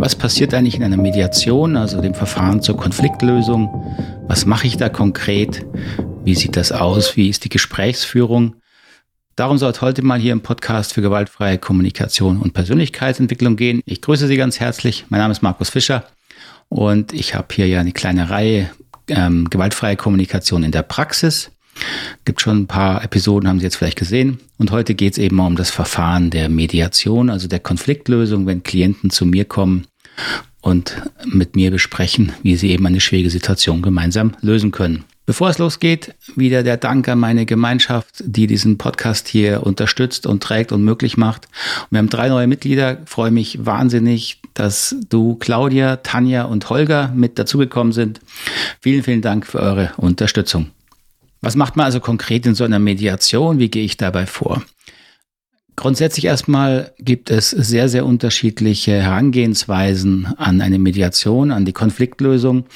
Was passiert eigentlich in einer Mediation, also dem Verfahren zur Konfliktlösung? Was mache ich da konkret? Wie sieht das aus? Wie ist die Gesprächsführung? Darum soll es heute mal hier im Podcast für gewaltfreie Kommunikation und Persönlichkeitsentwicklung gehen. Ich grüße Sie ganz herzlich. Mein Name ist Markus Fischer und ich habe hier ja eine kleine Reihe ähm, gewaltfreie Kommunikation in der Praxis. Gibt schon ein paar Episoden, haben Sie jetzt vielleicht gesehen. Und heute geht es eben um das Verfahren der Mediation, also der Konfliktlösung, wenn Klienten zu mir kommen und mit mir besprechen, wie sie eben eine schwierige Situation gemeinsam lösen können. Bevor es losgeht, wieder der Dank an meine Gemeinschaft, die diesen Podcast hier unterstützt und trägt und möglich macht. Und wir haben drei neue Mitglieder. Ich freue mich wahnsinnig, dass du, Claudia, Tanja und Holger mit dazugekommen sind. Vielen, vielen Dank für eure Unterstützung. Was macht man also konkret in so einer Mediation? Wie gehe ich dabei vor? Grundsätzlich erstmal gibt es sehr, sehr unterschiedliche Herangehensweisen an eine Mediation, an die Konfliktlösung.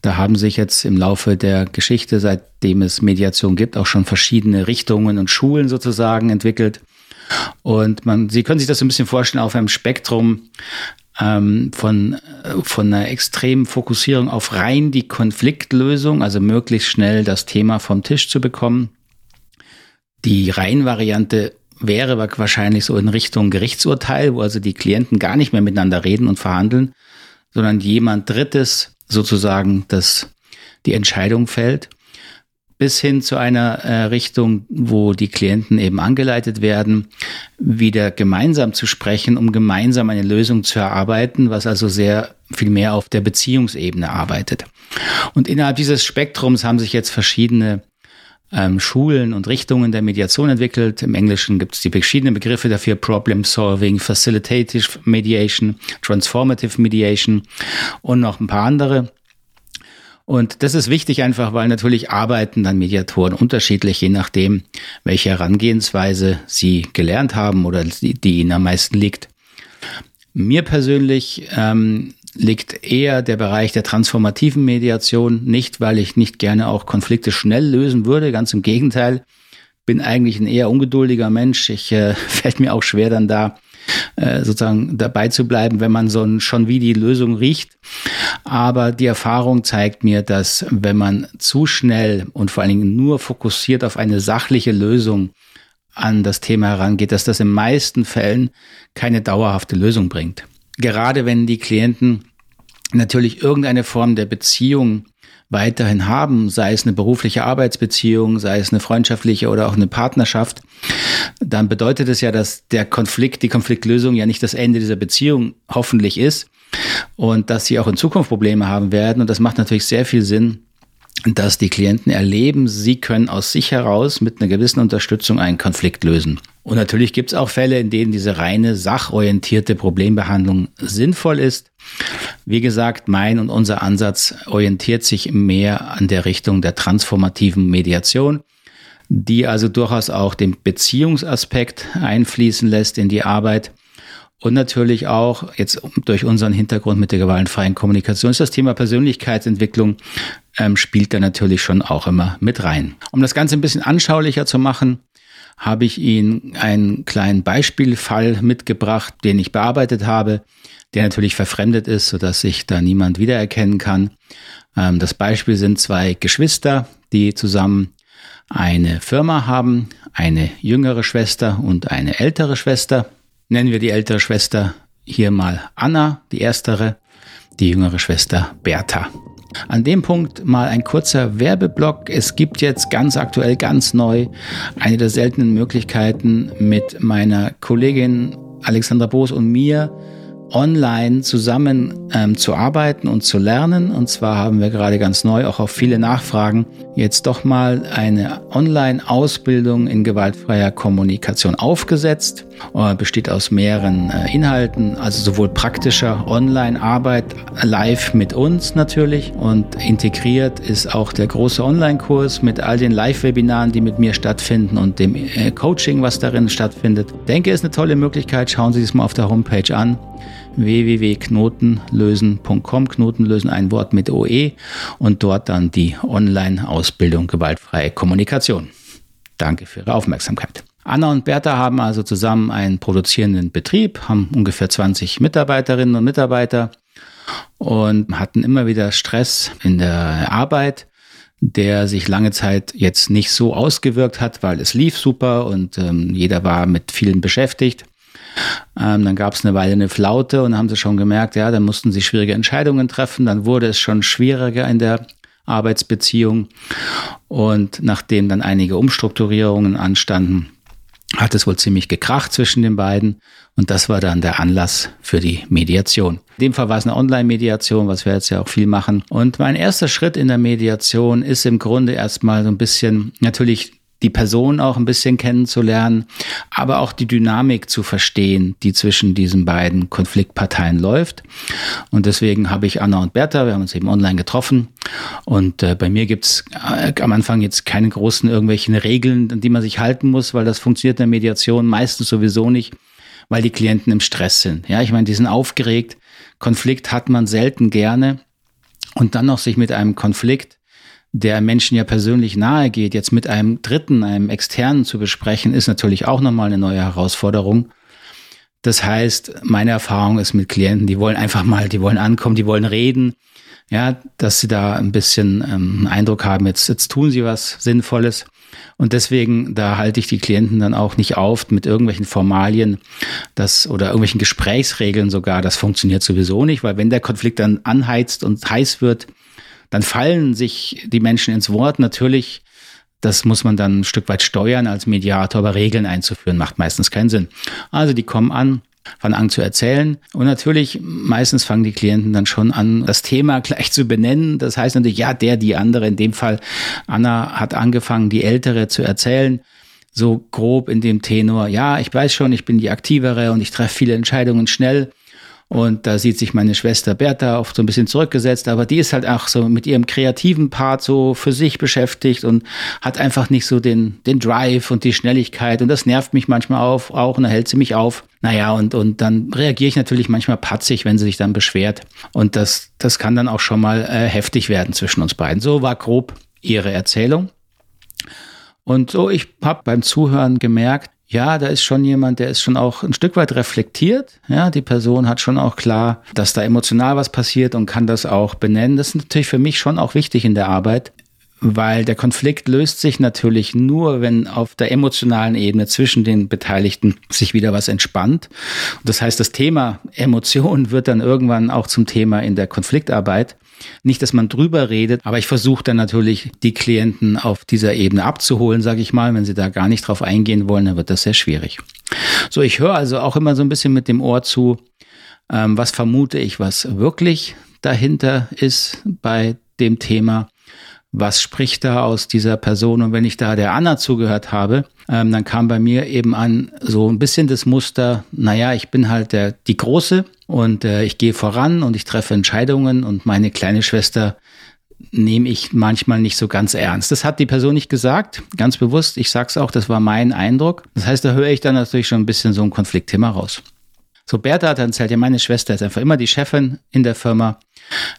Da haben sich jetzt im Laufe der Geschichte, seitdem es Mediation gibt, auch schon verschiedene Richtungen und Schulen sozusagen entwickelt. Und man, Sie können sich das so ein bisschen vorstellen auf einem Spektrum ähm, von, von einer extremen Fokussierung auf rein die Konfliktlösung, also möglichst schnell das Thema vom Tisch zu bekommen. Die Reihenvariante wäre wahrscheinlich so in Richtung Gerichtsurteil, wo also die Klienten gar nicht mehr miteinander reden und verhandeln, sondern jemand Drittes sozusagen das die Entscheidung fällt bis hin zu einer äh, Richtung, wo die Klienten eben angeleitet werden, wieder gemeinsam zu sprechen, um gemeinsam eine Lösung zu erarbeiten, was also sehr viel mehr auf der Beziehungsebene arbeitet. Und innerhalb dieses Spektrums haben sich jetzt verschiedene ähm, Schulen und Richtungen der Mediation entwickelt. Im Englischen gibt es die verschiedenen Begriffe dafür, Problem Solving, Facilitative Mediation, Transformative Mediation und noch ein paar andere. Und das ist wichtig einfach, weil natürlich arbeiten dann Mediatoren unterschiedlich, je nachdem, welche Herangehensweise sie gelernt haben oder die, die ihnen am meisten liegt. Mir persönlich ähm, liegt eher der Bereich der transformativen Mediation, nicht weil ich nicht gerne auch Konflikte schnell lösen würde, ganz im Gegenteil, bin eigentlich ein eher ungeduldiger Mensch. Ich äh, fällt mir auch schwer dann da äh, sozusagen dabei zu bleiben, wenn man so schon wie die Lösung riecht. Aber die Erfahrung zeigt mir, dass wenn man zu schnell und vor allen Dingen nur fokussiert auf eine sachliche Lösung an das Thema herangeht, dass das in meisten Fällen keine dauerhafte Lösung bringt. Gerade wenn die Klienten natürlich irgendeine Form der Beziehung weiterhin haben, sei es eine berufliche Arbeitsbeziehung, sei es eine freundschaftliche oder auch eine Partnerschaft, dann bedeutet es ja, dass der Konflikt, die Konfliktlösung ja nicht das Ende dieser Beziehung hoffentlich ist und dass sie auch in Zukunft Probleme haben werden. Und das macht natürlich sehr viel Sinn, dass die Klienten erleben, sie können aus sich heraus mit einer gewissen Unterstützung einen Konflikt lösen. Und natürlich gibt es auch Fälle, in denen diese reine sachorientierte Problembehandlung sinnvoll ist. Wie gesagt, mein und unser Ansatz orientiert sich mehr an der Richtung der transformativen Mediation, die also durchaus auch den Beziehungsaspekt einfließen lässt in die Arbeit und natürlich auch jetzt durch unseren Hintergrund mit der gewaltfreien Kommunikation ist das Thema Persönlichkeitsentwicklung ähm, spielt da natürlich schon auch immer mit rein. Um das Ganze ein bisschen anschaulicher zu machen, habe ich Ihnen einen kleinen Beispielfall mitgebracht, den ich bearbeitet habe, der natürlich verfremdet ist, sodass sich da niemand wiedererkennen kann. Ähm, das Beispiel sind zwei Geschwister, die zusammen eine Firma haben, eine jüngere Schwester und eine ältere Schwester. Nennen wir die ältere Schwester hier mal Anna, die erstere, die jüngere Schwester Bertha. An dem Punkt mal ein kurzer Werbeblock. Es gibt jetzt ganz aktuell, ganz neu, eine der seltenen Möglichkeiten mit meiner Kollegin Alexandra Boos und mir online zusammen ähm, zu arbeiten und zu lernen. Und zwar haben wir gerade ganz neu, auch auf viele Nachfragen, jetzt doch mal eine Online-Ausbildung in gewaltfreier Kommunikation aufgesetzt. Äh, besteht aus mehreren äh, Inhalten, also sowohl praktischer Online-Arbeit live mit uns natürlich und integriert ist auch der große Online-Kurs mit all den Live-Webinaren, die mit mir stattfinden und dem äh, Coaching, was darin stattfindet. Ich denke, ist eine tolle Möglichkeit. Schauen Sie es mal auf der Homepage an www.knotenlösen.com, Knotenlösen ein Wort mit OE und dort dann die Online-Ausbildung gewaltfreie Kommunikation. Danke für Ihre Aufmerksamkeit. Anna und Bertha haben also zusammen einen produzierenden Betrieb, haben ungefähr 20 Mitarbeiterinnen und Mitarbeiter und hatten immer wieder Stress in der Arbeit, der sich lange Zeit jetzt nicht so ausgewirkt hat, weil es lief super und ähm, jeder war mit vielen beschäftigt. Ähm, dann gab es eine Weile eine Flaute und haben sie schon gemerkt, ja, dann mussten sie schwierige Entscheidungen treffen. Dann wurde es schon schwieriger in der Arbeitsbeziehung. Und nachdem dann einige Umstrukturierungen anstanden, hat es wohl ziemlich gekracht zwischen den beiden. Und das war dann der Anlass für die Mediation. In dem Fall war es eine Online-Mediation, was wir jetzt ja auch viel machen. Und mein erster Schritt in der Mediation ist im Grunde erstmal so ein bisschen natürlich die Person auch ein bisschen kennenzulernen, aber auch die Dynamik zu verstehen, die zwischen diesen beiden Konfliktparteien läuft. Und deswegen habe ich Anna und Bertha, wir haben uns eben online getroffen. Und äh, bei mir gibt's äh, am Anfang jetzt keine großen irgendwelchen Regeln, an die man sich halten muss, weil das funktioniert in der Mediation meistens sowieso nicht, weil die Klienten im Stress sind. Ja, ich meine, die sind aufgeregt. Konflikt hat man selten gerne. Und dann noch sich mit einem Konflikt der Menschen ja persönlich nahe geht, jetzt mit einem Dritten, einem Externen zu besprechen, ist natürlich auch nochmal eine neue Herausforderung. Das heißt, meine Erfahrung ist mit Klienten, die wollen einfach mal, die wollen ankommen, die wollen reden, ja, dass sie da ein bisschen ähm, einen Eindruck haben, jetzt, jetzt tun sie was Sinnvolles. Und deswegen, da halte ich die Klienten dann auch nicht auf mit irgendwelchen Formalien das, oder irgendwelchen Gesprächsregeln sogar. Das funktioniert sowieso nicht, weil wenn der Konflikt dann anheizt und heiß wird, dann fallen sich die Menschen ins Wort. Natürlich, das muss man dann ein Stück weit steuern als Mediator, aber Regeln einzuführen macht meistens keinen Sinn. Also die kommen an, fangen an zu erzählen. Und natürlich, meistens fangen die Klienten dann schon an, das Thema gleich zu benennen. Das heißt natürlich, ja, der, die andere, in dem Fall Anna hat angefangen, die Ältere zu erzählen. So grob in dem Tenor, ja, ich weiß schon, ich bin die Aktivere und ich treffe viele Entscheidungen schnell. Und da sieht sich meine Schwester Bertha oft so ein bisschen zurückgesetzt, aber die ist halt auch so mit ihrem kreativen Part so für sich beschäftigt und hat einfach nicht so den, den Drive und die Schnelligkeit. Und das nervt mich manchmal auf, auch und da hält sie mich auf. Naja, und, und dann reagiere ich natürlich manchmal patzig, wenn sie sich dann beschwert. Und das, das kann dann auch schon mal äh, heftig werden zwischen uns beiden. So war grob ihre Erzählung. Und so, ich habe beim Zuhören gemerkt, ja, da ist schon jemand, der ist schon auch ein Stück weit reflektiert. Ja, die Person hat schon auch klar, dass da emotional was passiert und kann das auch benennen. Das ist natürlich für mich schon auch wichtig in der Arbeit, weil der Konflikt löst sich natürlich nur, wenn auf der emotionalen Ebene zwischen den Beteiligten sich wieder was entspannt. das heißt, das Thema Emotion wird dann irgendwann auch zum Thema in der Konfliktarbeit. Nicht, dass man drüber redet, aber ich versuche dann natürlich, die Klienten auf dieser Ebene abzuholen, sage ich mal. Wenn sie da gar nicht drauf eingehen wollen, dann wird das sehr schwierig. So, ich höre also auch immer so ein bisschen mit dem Ohr zu, ähm, was vermute ich, was wirklich dahinter ist bei dem Thema was spricht da aus dieser Person? Und wenn ich da der Anna zugehört habe, ähm, dann kam bei mir eben an so ein bisschen das Muster, naja, ich bin halt der, die Große und äh, ich gehe voran und ich treffe Entscheidungen und meine kleine Schwester nehme ich manchmal nicht so ganz ernst. Das hat die Person nicht gesagt, ganz bewusst. Ich sag's auch, das war mein Eindruck. Das heißt, da höre ich dann natürlich schon ein bisschen so ein Konfliktthema raus. So, Bertha hat dann erzählt, ja, meine Schwester ist einfach immer die Chefin in der Firma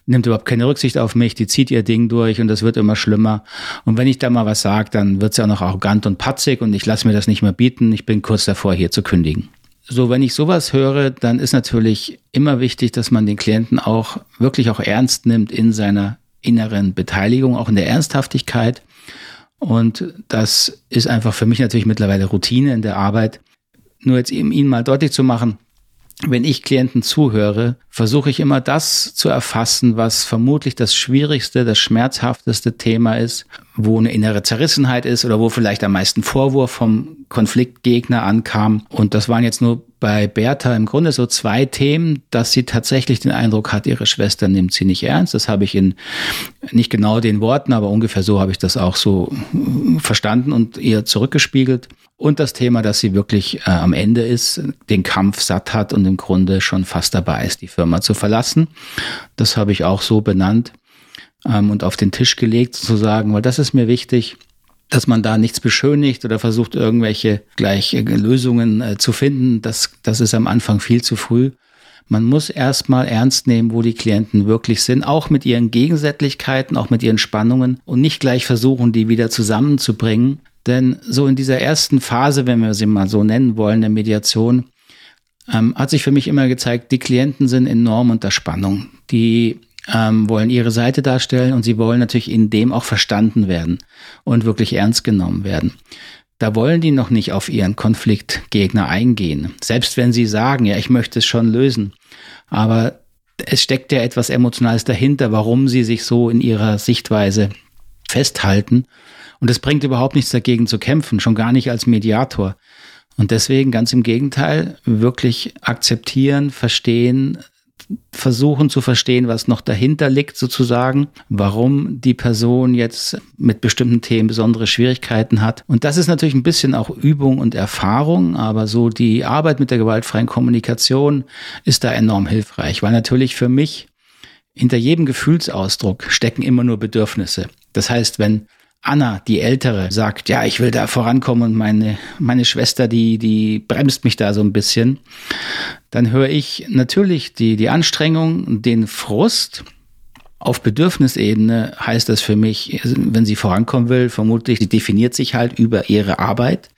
nimmt überhaupt keine Rücksicht auf mich, die zieht ihr Ding durch und das wird immer schlimmer. Und wenn ich da mal was sage, dann wird sie auch noch arrogant und patzig und ich lasse mir das nicht mehr bieten. Ich bin kurz davor, hier zu kündigen. So, wenn ich sowas höre, dann ist natürlich immer wichtig, dass man den Klienten auch wirklich auch ernst nimmt in seiner inneren Beteiligung, auch in der Ernsthaftigkeit. Und das ist einfach für mich natürlich mittlerweile Routine in der Arbeit. Nur jetzt eben Ihnen mal deutlich zu machen, wenn ich Klienten zuhöre, versuche ich immer das zu erfassen, was vermutlich das schwierigste, das schmerzhafteste Thema ist, wo eine innere Zerrissenheit ist oder wo vielleicht am meisten Vorwurf vom Konfliktgegner ankam. Und das waren jetzt nur bei Bertha im Grunde so zwei Themen, dass sie tatsächlich den Eindruck hat, ihre Schwester nimmt sie nicht ernst. Das habe ich in nicht genau den Worten, aber ungefähr so habe ich das auch so verstanden und ihr zurückgespiegelt. Und das Thema, dass sie wirklich äh, am Ende ist, den Kampf satt hat und im Grunde schon fast dabei ist, die Firma zu verlassen. Das habe ich auch so benannt ähm, und auf den Tisch gelegt sozusagen, weil das ist mir wichtig dass man da nichts beschönigt oder versucht, irgendwelche gleich Lösungen äh, zu finden. Das, das ist am Anfang viel zu früh. Man muss erstmal ernst nehmen, wo die Klienten wirklich sind, auch mit ihren Gegensätzlichkeiten, auch mit ihren Spannungen und nicht gleich versuchen, die wieder zusammenzubringen. Denn so in dieser ersten Phase, wenn wir sie mal so nennen wollen, der Mediation, ähm, hat sich für mich immer gezeigt, die Klienten sind enorm unter Spannung. Die ähm, wollen ihre Seite darstellen und sie wollen natürlich in dem auch verstanden werden und wirklich ernst genommen werden. Da wollen die noch nicht auf ihren Konfliktgegner eingehen. Selbst wenn sie sagen, ja, ich möchte es schon lösen. Aber es steckt ja etwas Emotionales dahinter, warum sie sich so in ihrer Sichtweise festhalten. Und es bringt überhaupt nichts dagegen zu kämpfen, schon gar nicht als Mediator. Und deswegen ganz im Gegenteil, wirklich akzeptieren, verstehen, versuchen zu verstehen, was noch dahinter liegt sozusagen, warum die Person jetzt mit bestimmten Themen besondere Schwierigkeiten hat. Und das ist natürlich ein bisschen auch Übung und Erfahrung, aber so die Arbeit mit der gewaltfreien Kommunikation ist da enorm hilfreich, weil natürlich für mich hinter jedem Gefühlsausdruck stecken immer nur Bedürfnisse. Das heißt, wenn Anna, die Ältere, sagt, ja, ich will da vorankommen und meine, meine Schwester, die, die bremst mich da so ein bisschen, dann höre ich natürlich die, die Anstrengung, den Frust. Auf Bedürfnisebene heißt das für mich, wenn sie vorankommen will, vermutlich, sie definiert sich halt über ihre Arbeit,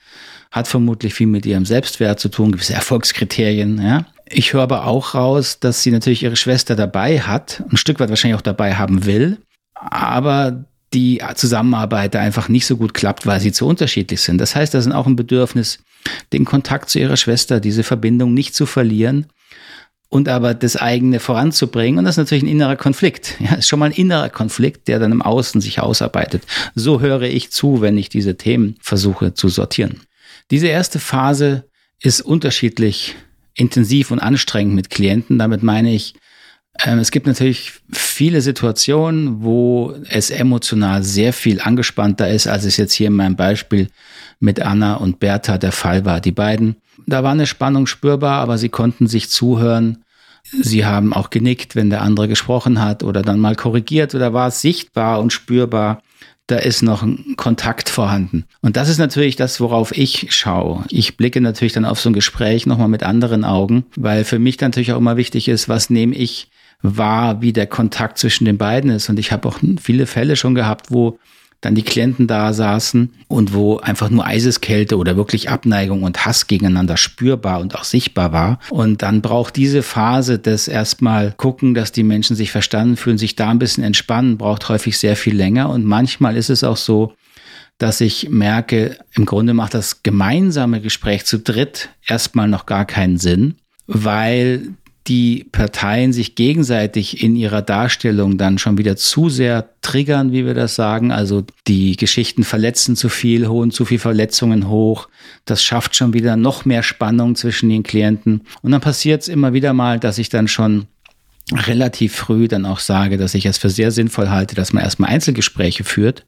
hat vermutlich viel mit ihrem Selbstwert zu tun, gewisse Erfolgskriterien, ja. Ich höre aber auch raus, dass sie natürlich ihre Schwester dabei hat, ein Stück weit wahrscheinlich auch dabei haben will, aber die Zusammenarbeit da einfach nicht so gut klappt, weil sie zu unterschiedlich sind. Das heißt, da sind auch ein Bedürfnis, den Kontakt zu ihrer Schwester, diese Verbindung nicht zu verlieren und aber das eigene voranzubringen. Und das ist natürlich ein innerer Konflikt. Ja, ist schon mal ein innerer Konflikt, der dann im Außen sich ausarbeitet. So höre ich zu, wenn ich diese Themen versuche zu sortieren. Diese erste Phase ist unterschiedlich intensiv und anstrengend mit Klienten. Damit meine ich, es gibt natürlich viele Situationen, wo es emotional sehr viel angespannter ist, als es jetzt hier in meinem Beispiel mit Anna und Bertha der Fall war. Die beiden, da war eine Spannung spürbar, aber sie konnten sich zuhören. Sie haben auch genickt, wenn der andere gesprochen hat oder dann mal korrigiert oder war es sichtbar und spürbar, da ist noch ein Kontakt vorhanden. Und das ist natürlich das, worauf ich schaue. Ich blicke natürlich dann auf so ein Gespräch nochmal mit anderen Augen, weil für mich natürlich auch immer wichtig ist, was nehme ich war, wie der Kontakt zwischen den beiden ist. Und ich habe auch viele Fälle schon gehabt, wo dann die Klienten da saßen und wo einfach nur Eiseskälte oder wirklich Abneigung und Hass gegeneinander spürbar und auch sichtbar war. Und dann braucht diese Phase des erstmal gucken, dass die Menschen sich verstanden fühlen, sich da ein bisschen entspannen, braucht häufig sehr viel länger. Und manchmal ist es auch so, dass ich merke, im Grunde macht das gemeinsame Gespräch zu dritt erstmal noch gar keinen Sinn, weil die Parteien sich gegenseitig in ihrer Darstellung dann schon wieder zu sehr triggern, wie wir das sagen. Also die Geschichten verletzen zu viel, holen zu viel Verletzungen hoch. Das schafft schon wieder noch mehr Spannung zwischen den Klienten. Und dann passiert es immer wieder mal, dass ich dann schon relativ früh dann auch sage, dass ich es für sehr sinnvoll halte, dass man erstmal Einzelgespräche führt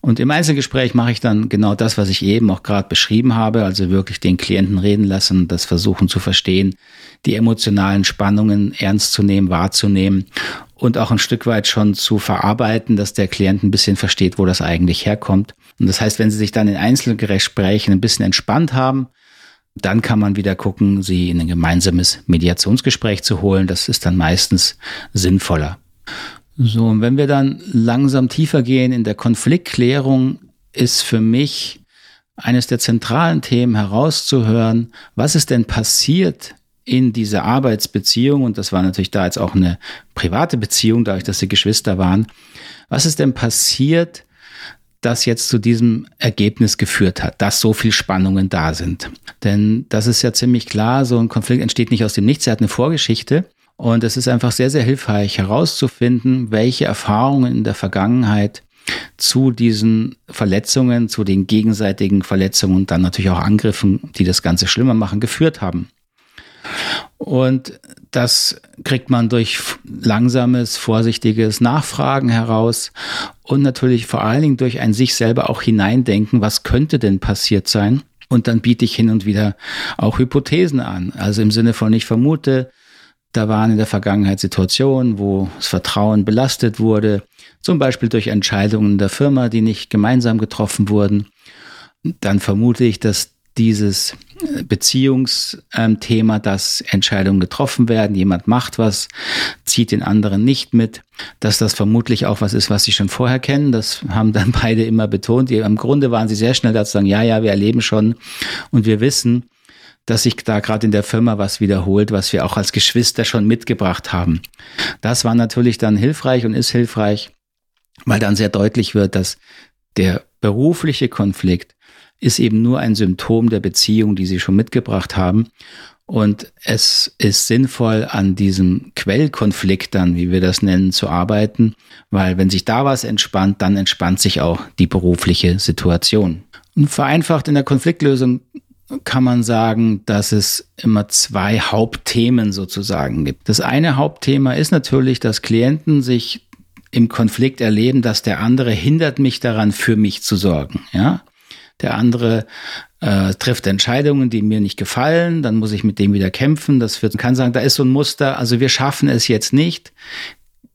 und im Einzelgespräch mache ich dann genau das, was ich eben auch gerade beschrieben habe, also wirklich den Klienten reden lassen, das versuchen zu verstehen, die emotionalen Spannungen ernst zu nehmen, wahrzunehmen und auch ein Stück weit schon zu verarbeiten, dass der Klient ein bisschen versteht, wo das eigentlich herkommt. Und das heißt, wenn Sie sich dann in Einzelgesprächen ein bisschen entspannt haben, dann kann man wieder gucken, sie in ein gemeinsames Mediationsgespräch zu holen. Das ist dann meistens sinnvoller. So, und wenn wir dann langsam tiefer gehen in der Konfliktklärung, ist für mich eines der zentralen Themen herauszuhören, was ist denn passiert in dieser Arbeitsbeziehung, und das war natürlich da jetzt auch eine private Beziehung, dadurch, dass sie Geschwister waren, was ist denn passiert, das jetzt zu diesem Ergebnis geführt hat, dass so viel Spannungen da sind. Denn das ist ja ziemlich klar, so ein Konflikt entsteht nicht aus dem Nichts, er hat eine Vorgeschichte. Und es ist einfach sehr, sehr hilfreich herauszufinden, welche Erfahrungen in der Vergangenheit zu diesen Verletzungen, zu den gegenseitigen Verletzungen und dann natürlich auch Angriffen, die das Ganze schlimmer machen, geführt haben. Und das kriegt man durch langsames, vorsichtiges Nachfragen heraus und natürlich vor allen Dingen durch ein sich selber auch hineindenken, was könnte denn passiert sein. Und dann biete ich hin und wieder auch Hypothesen an. Also im Sinne von, ich vermute, da waren in der Vergangenheit Situationen, wo das Vertrauen belastet wurde, zum Beispiel durch Entscheidungen der Firma, die nicht gemeinsam getroffen wurden. Dann vermute ich, dass dieses Beziehungsthema, dass Entscheidungen getroffen werden, jemand macht was, zieht den anderen nicht mit, dass das vermutlich auch was ist, was sie schon vorher kennen. Das haben dann beide immer betont. Im Grunde waren sie sehr schnell dazu sagen, ja, ja, wir erleben schon und wir wissen, dass sich da gerade in der Firma was wiederholt, was wir auch als Geschwister schon mitgebracht haben. Das war natürlich dann hilfreich und ist hilfreich, weil dann sehr deutlich wird, dass der berufliche Konflikt ist eben nur ein Symptom der Beziehung, die sie schon mitgebracht haben. Und es ist sinnvoll, an diesem Quellkonflikt dann, wie wir das nennen, zu arbeiten, weil wenn sich da was entspannt, dann entspannt sich auch die berufliche Situation. Und vereinfacht in der Konfliktlösung kann man sagen, dass es immer zwei Hauptthemen sozusagen gibt. Das eine Hauptthema ist natürlich, dass Klienten sich im Konflikt erleben, dass der andere hindert mich daran, für mich zu sorgen. Ja, der andere äh, trifft Entscheidungen, die mir nicht gefallen, dann muss ich mit dem wieder kämpfen. Das wird, kann sagen, da ist so ein Muster. Also wir schaffen es jetzt nicht,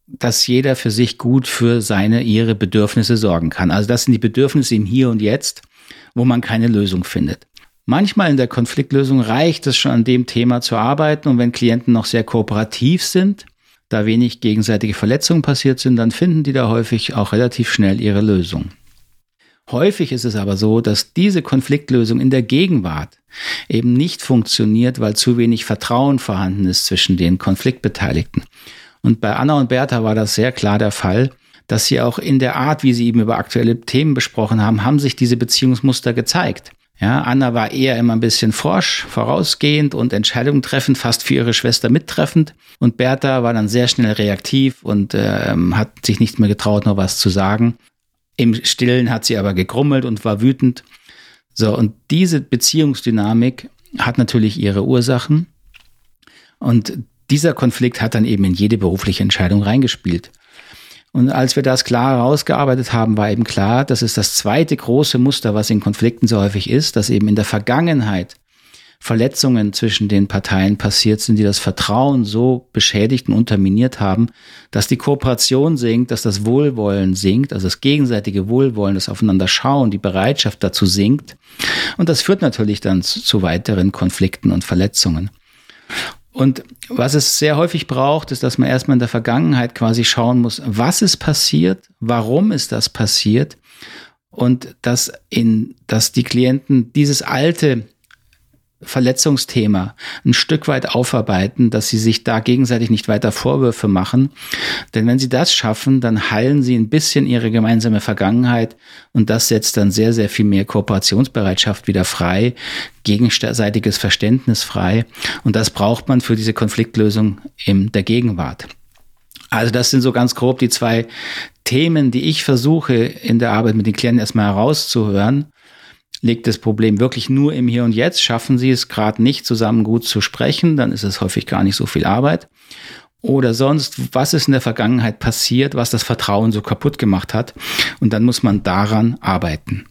dass jeder für sich gut für seine, ihre Bedürfnisse sorgen kann. Also das sind die Bedürfnisse im Hier und Jetzt, wo man keine Lösung findet. Manchmal in der Konfliktlösung reicht es schon an dem Thema zu arbeiten und wenn Klienten noch sehr kooperativ sind, da wenig gegenseitige Verletzungen passiert sind, dann finden die da häufig auch relativ schnell ihre Lösung. Häufig ist es aber so, dass diese Konfliktlösung in der Gegenwart eben nicht funktioniert, weil zu wenig Vertrauen vorhanden ist zwischen den Konfliktbeteiligten. Und bei Anna und Bertha war das sehr klar der Fall, dass sie auch in der Art, wie sie eben über aktuelle Themen besprochen haben, haben sich diese Beziehungsmuster gezeigt. Ja, Anna war eher immer ein bisschen forsch, vorausgehend und Entscheidungen treffend, fast für ihre Schwester mittreffend. Und Bertha war dann sehr schnell reaktiv und ähm, hat sich nicht mehr getraut, noch was zu sagen. Im Stillen hat sie aber gegrummelt und war wütend. So, und diese Beziehungsdynamik hat natürlich ihre Ursachen. Und dieser Konflikt hat dann eben in jede berufliche Entscheidung reingespielt. Und als wir das klar herausgearbeitet haben, war eben klar, das ist das zweite große Muster, was in Konflikten so häufig ist, dass eben in der Vergangenheit Verletzungen zwischen den Parteien passiert sind, die das Vertrauen so beschädigt und unterminiert haben, dass die Kooperation sinkt, dass das Wohlwollen sinkt, also das gegenseitige Wohlwollen, das Aufeinander schauen, die Bereitschaft dazu sinkt. Und das führt natürlich dann zu, zu weiteren Konflikten und Verletzungen. Und was es sehr häufig braucht, ist, dass man erstmal in der Vergangenheit quasi schauen muss, was ist passiert, warum ist das passiert und dass in, dass die Klienten dieses alte Verletzungsthema ein Stück weit aufarbeiten, dass sie sich da gegenseitig nicht weiter Vorwürfe machen. Denn wenn sie das schaffen, dann heilen sie ein bisschen ihre gemeinsame Vergangenheit und das setzt dann sehr, sehr viel mehr Kooperationsbereitschaft wieder frei, gegenseitiges Verständnis frei und das braucht man für diese Konfliktlösung in der Gegenwart. Also das sind so ganz grob die zwei Themen, die ich versuche in der Arbeit mit den Klienten erstmal herauszuhören Liegt das Problem wirklich nur im Hier und Jetzt? Schaffen Sie es gerade nicht zusammen gut zu sprechen? Dann ist es häufig gar nicht so viel Arbeit. Oder sonst, was ist in der Vergangenheit passiert, was das Vertrauen so kaputt gemacht hat? Und dann muss man daran arbeiten.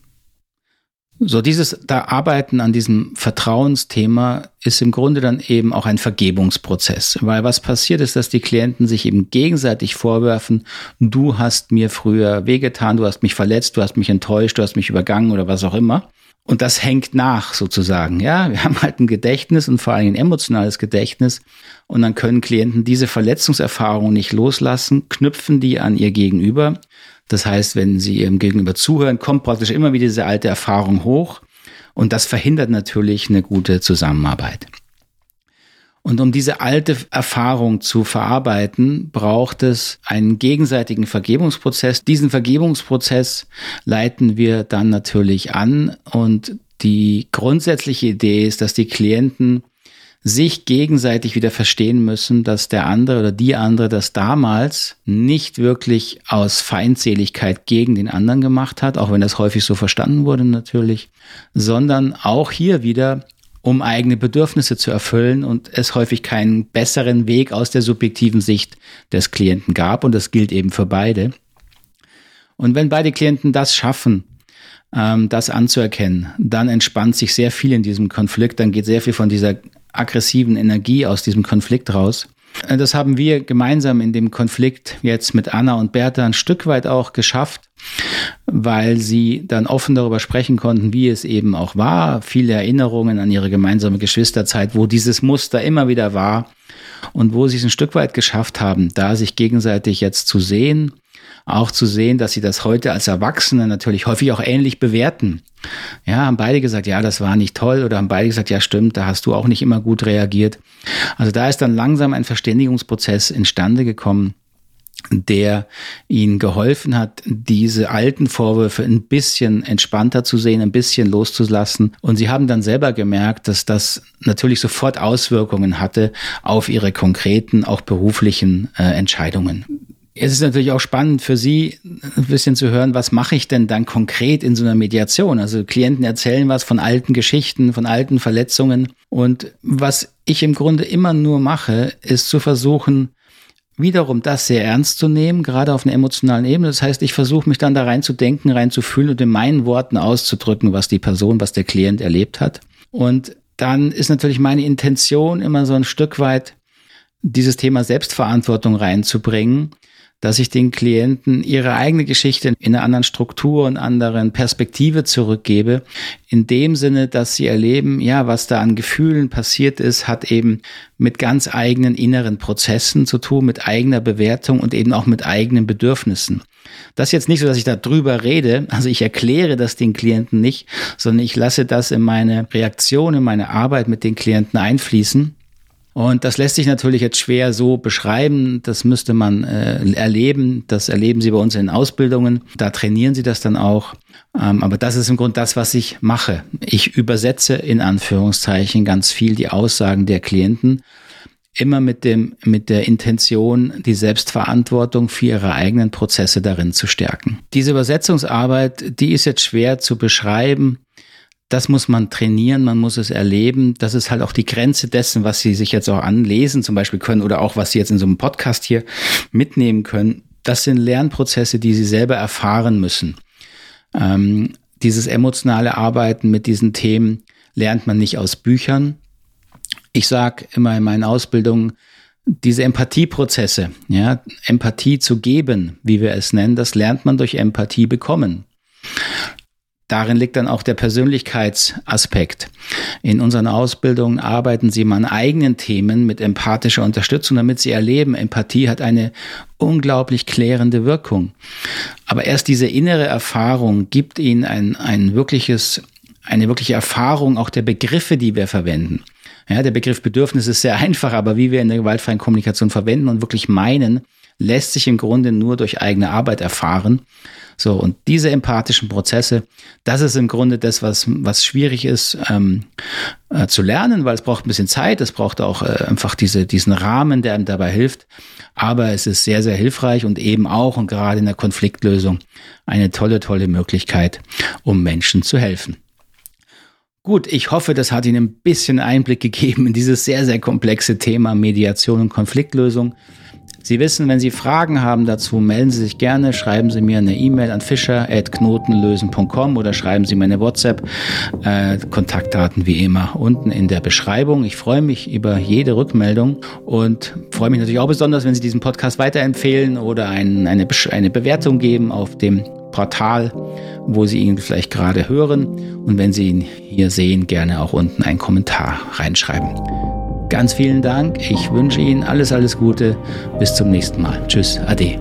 So dieses da Arbeiten an diesem Vertrauensthema ist im Grunde dann eben auch ein Vergebungsprozess, weil was passiert ist, dass die Klienten sich eben gegenseitig vorwerfen, du hast mir früher wehgetan, du hast mich verletzt, du hast mich enttäuscht, du hast mich übergangen oder was auch immer. Und das hängt nach sozusagen. Ja, wir haben halt ein Gedächtnis und vor allem ein emotionales Gedächtnis. Und dann können Klienten diese Verletzungserfahrung nicht loslassen, knüpfen die an ihr Gegenüber. Das heißt, wenn sie ihrem Gegenüber zuhören, kommt praktisch immer wieder diese alte Erfahrung hoch. Und das verhindert natürlich eine gute Zusammenarbeit. Und um diese alte Erfahrung zu verarbeiten, braucht es einen gegenseitigen Vergebungsprozess. Diesen Vergebungsprozess leiten wir dann natürlich an. Und die grundsätzliche Idee ist, dass die Klienten sich gegenseitig wieder verstehen müssen, dass der andere oder die andere das damals nicht wirklich aus Feindseligkeit gegen den anderen gemacht hat, auch wenn das häufig so verstanden wurde natürlich, sondern auch hier wieder um eigene Bedürfnisse zu erfüllen und es häufig keinen besseren Weg aus der subjektiven Sicht des Klienten gab und das gilt eben für beide. Und wenn beide Klienten das schaffen, ähm, das anzuerkennen, dann entspannt sich sehr viel in diesem Konflikt, dann geht sehr viel von dieser aggressiven Energie aus diesem Konflikt raus Äh, das haben wir gemeinsam in dem Konflikt jetzt mit Anna und Bertha ein Stück weit auch geschafft, weil sie dann offen darüber sprechen konnten, wie es eben auch war. Viele Erinnerungen an ihre gemeinsame Geschwisterzeit, wo dieses Muster immer wieder war und wo sie es ein Stück weit geschafft haben, da sich gegenseitig jetzt zu sehen auch zu sehen, dass sie das heute als Erwachsene natürlich häufig auch ähnlich bewerten. Ja, haben beide gesagt, ja, das war nicht toll oder haben beide gesagt, ja, stimmt, da hast du auch nicht immer gut reagiert. Also da ist dann langsam ein Verständigungsprozess instande gekommen der ihnen geholfen hat, diese alten Vorwürfe ein bisschen entspannter zu sehen, ein bisschen loszulassen. Und sie haben dann selber gemerkt, dass das natürlich sofort Auswirkungen hatte auf ihre konkreten, auch beruflichen äh, Entscheidungen. Es ist natürlich auch spannend für Sie, ein bisschen zu hören, was mache ich denn dann konkret in so einer Mediation? Also Klienten erzählen was von alten Geschichten, von alten Verletzungen. Und was ich im Grunde immer nur mache, ist zu versuchen, wiederum das sehr ernst zu nehmen, gerade auf einer emotionalen Ebene. Das heißt, ich versuche mich dann da rein zu denken, rein zu fühlen und in meinen Worten auszudrücken, was die Person, was der Klient erlebt hat. Und dann ist natürlich meine Intention immer so ein Stück weit, dieses Thema Selbstverantwortung reinzubringen dass ich den Klienten ihre eigene Geschichte in einer anderen Struktur und anderen Perspektive zurückgebe. In dem Sinne, dass sie erleben, ja, was da an Gefühlen passiert ist, hat eben mit ganz eigenen inneren Prozessen zu tun, mit eigener Bewertung und eben auch mit eigenen Bedürfnissen. Das ist jetzt nicht so, dass ich da drüber rede, also ich erkläre das den Klienten nicht, sondern ich lasse das in meine Reaktion, in meine Arbeit mit den Klienten einfließen und das lässt sich natürlich jetzt schwer so beschreiben. Das müsste man äh, erleben. Das erleben Sie bei uns in Ausbildungen. Da trainieren Sie das dann auch. Ähm, aber das ist im Grunde das, was ich mache. Ich übersetze in Anführungszeichen ganz viel die Aussagen der Klienten. Immer mit dem, mit der Intention, die Selbstverantwortung für ihre eigenen Prozesse darin zu stärken. Diese Übersetzungsarbeit, die ist jetzt schwer zu beschreiben das muss man trainieren, man muss es erleben. Das ist halt auch die Grenze dessen, was Sie sich jetzt auch anlesen zum Beispiel können oder auch was Sie jetzt in so einem Podcast hier mitnehmen können. Das sind Lernprozesse, die Sie selber erfahren müssen. Ähm, dieses emotionale Arbeiten mit diesen Themen lernt man nicht aus Büchern. Ich sage immer in meinen Ausbildungen, diese Empathieprozesse, ja, Empathie zu geben, wie wir es nennen, das lernt man durch Empathie bekommen. Darin liegt dann auch der Persönlichkeitsaspekt. In unseren Ausbildungen arbeiten Sie mal an eigenen Themen mit empathischer Unterstützung, damit Sie erleben, Empathie hat eine unglaublich klärende Wirkung. Aber erst diese innere Erfahrung gibt Ihnen ein, ein wirkliches, eine wirkliche Erfahrung auch der Begriffe, die wir verwenden. Ja, der Begriff Bedürfnis ist sehr einfach, aber wie wir in der gewaltfreien Kommunikation verwenden und wirklich meinen, lässt sich im Grunde nur durch eigene Arbeit erfahren. So, und diese empathischen Prozesse, das ist im Grunde das, was, was schwierig ist ähm, äh, zu lernen, weil es braucht ein bisschen Zeit, es braucht auch äh, einfach diese, diesen Rahmen, der einem dabei hilft. Aber es ist sehr, sehr hilfreich und eben auch und gerade in der Konfliktlösung eine tolle, tolle Möglichkeit, um Menschen zu helfen. Gut, ich hoffe, das hat Ihnen ein bisschen Einblick gegeben in dieses sehr, sehr komplexe Thema Mediation und Konfliktlösung. Sie wissen, wenn Sie Fragen haben dazu, melden Sie sich gerne, schreiben Sie mir eine E-Mail an fischer.knotenlösen.com oder schreiben Sie meine WhatsApp. Äh, Kontaktdaten wie immer unten in der Beschreibung. Ich freue mich über jede Rückmeldung und freue mich natürlich auch besonders, wenn Sie diesen Podcast weiterempfehlen oder ein, eine, eine Bewertung geben auf dem Portal, wo Sie ihn vielleicht gerade hören. Und wenn Sie ihn hier sehen, gerne auch unten einen Kommentar reinschreiben. Ganz vielen Dank. Ich wünsche Ihnen alles, alles Gute. Bis zum nächsten Mal. Tschüss. Ade.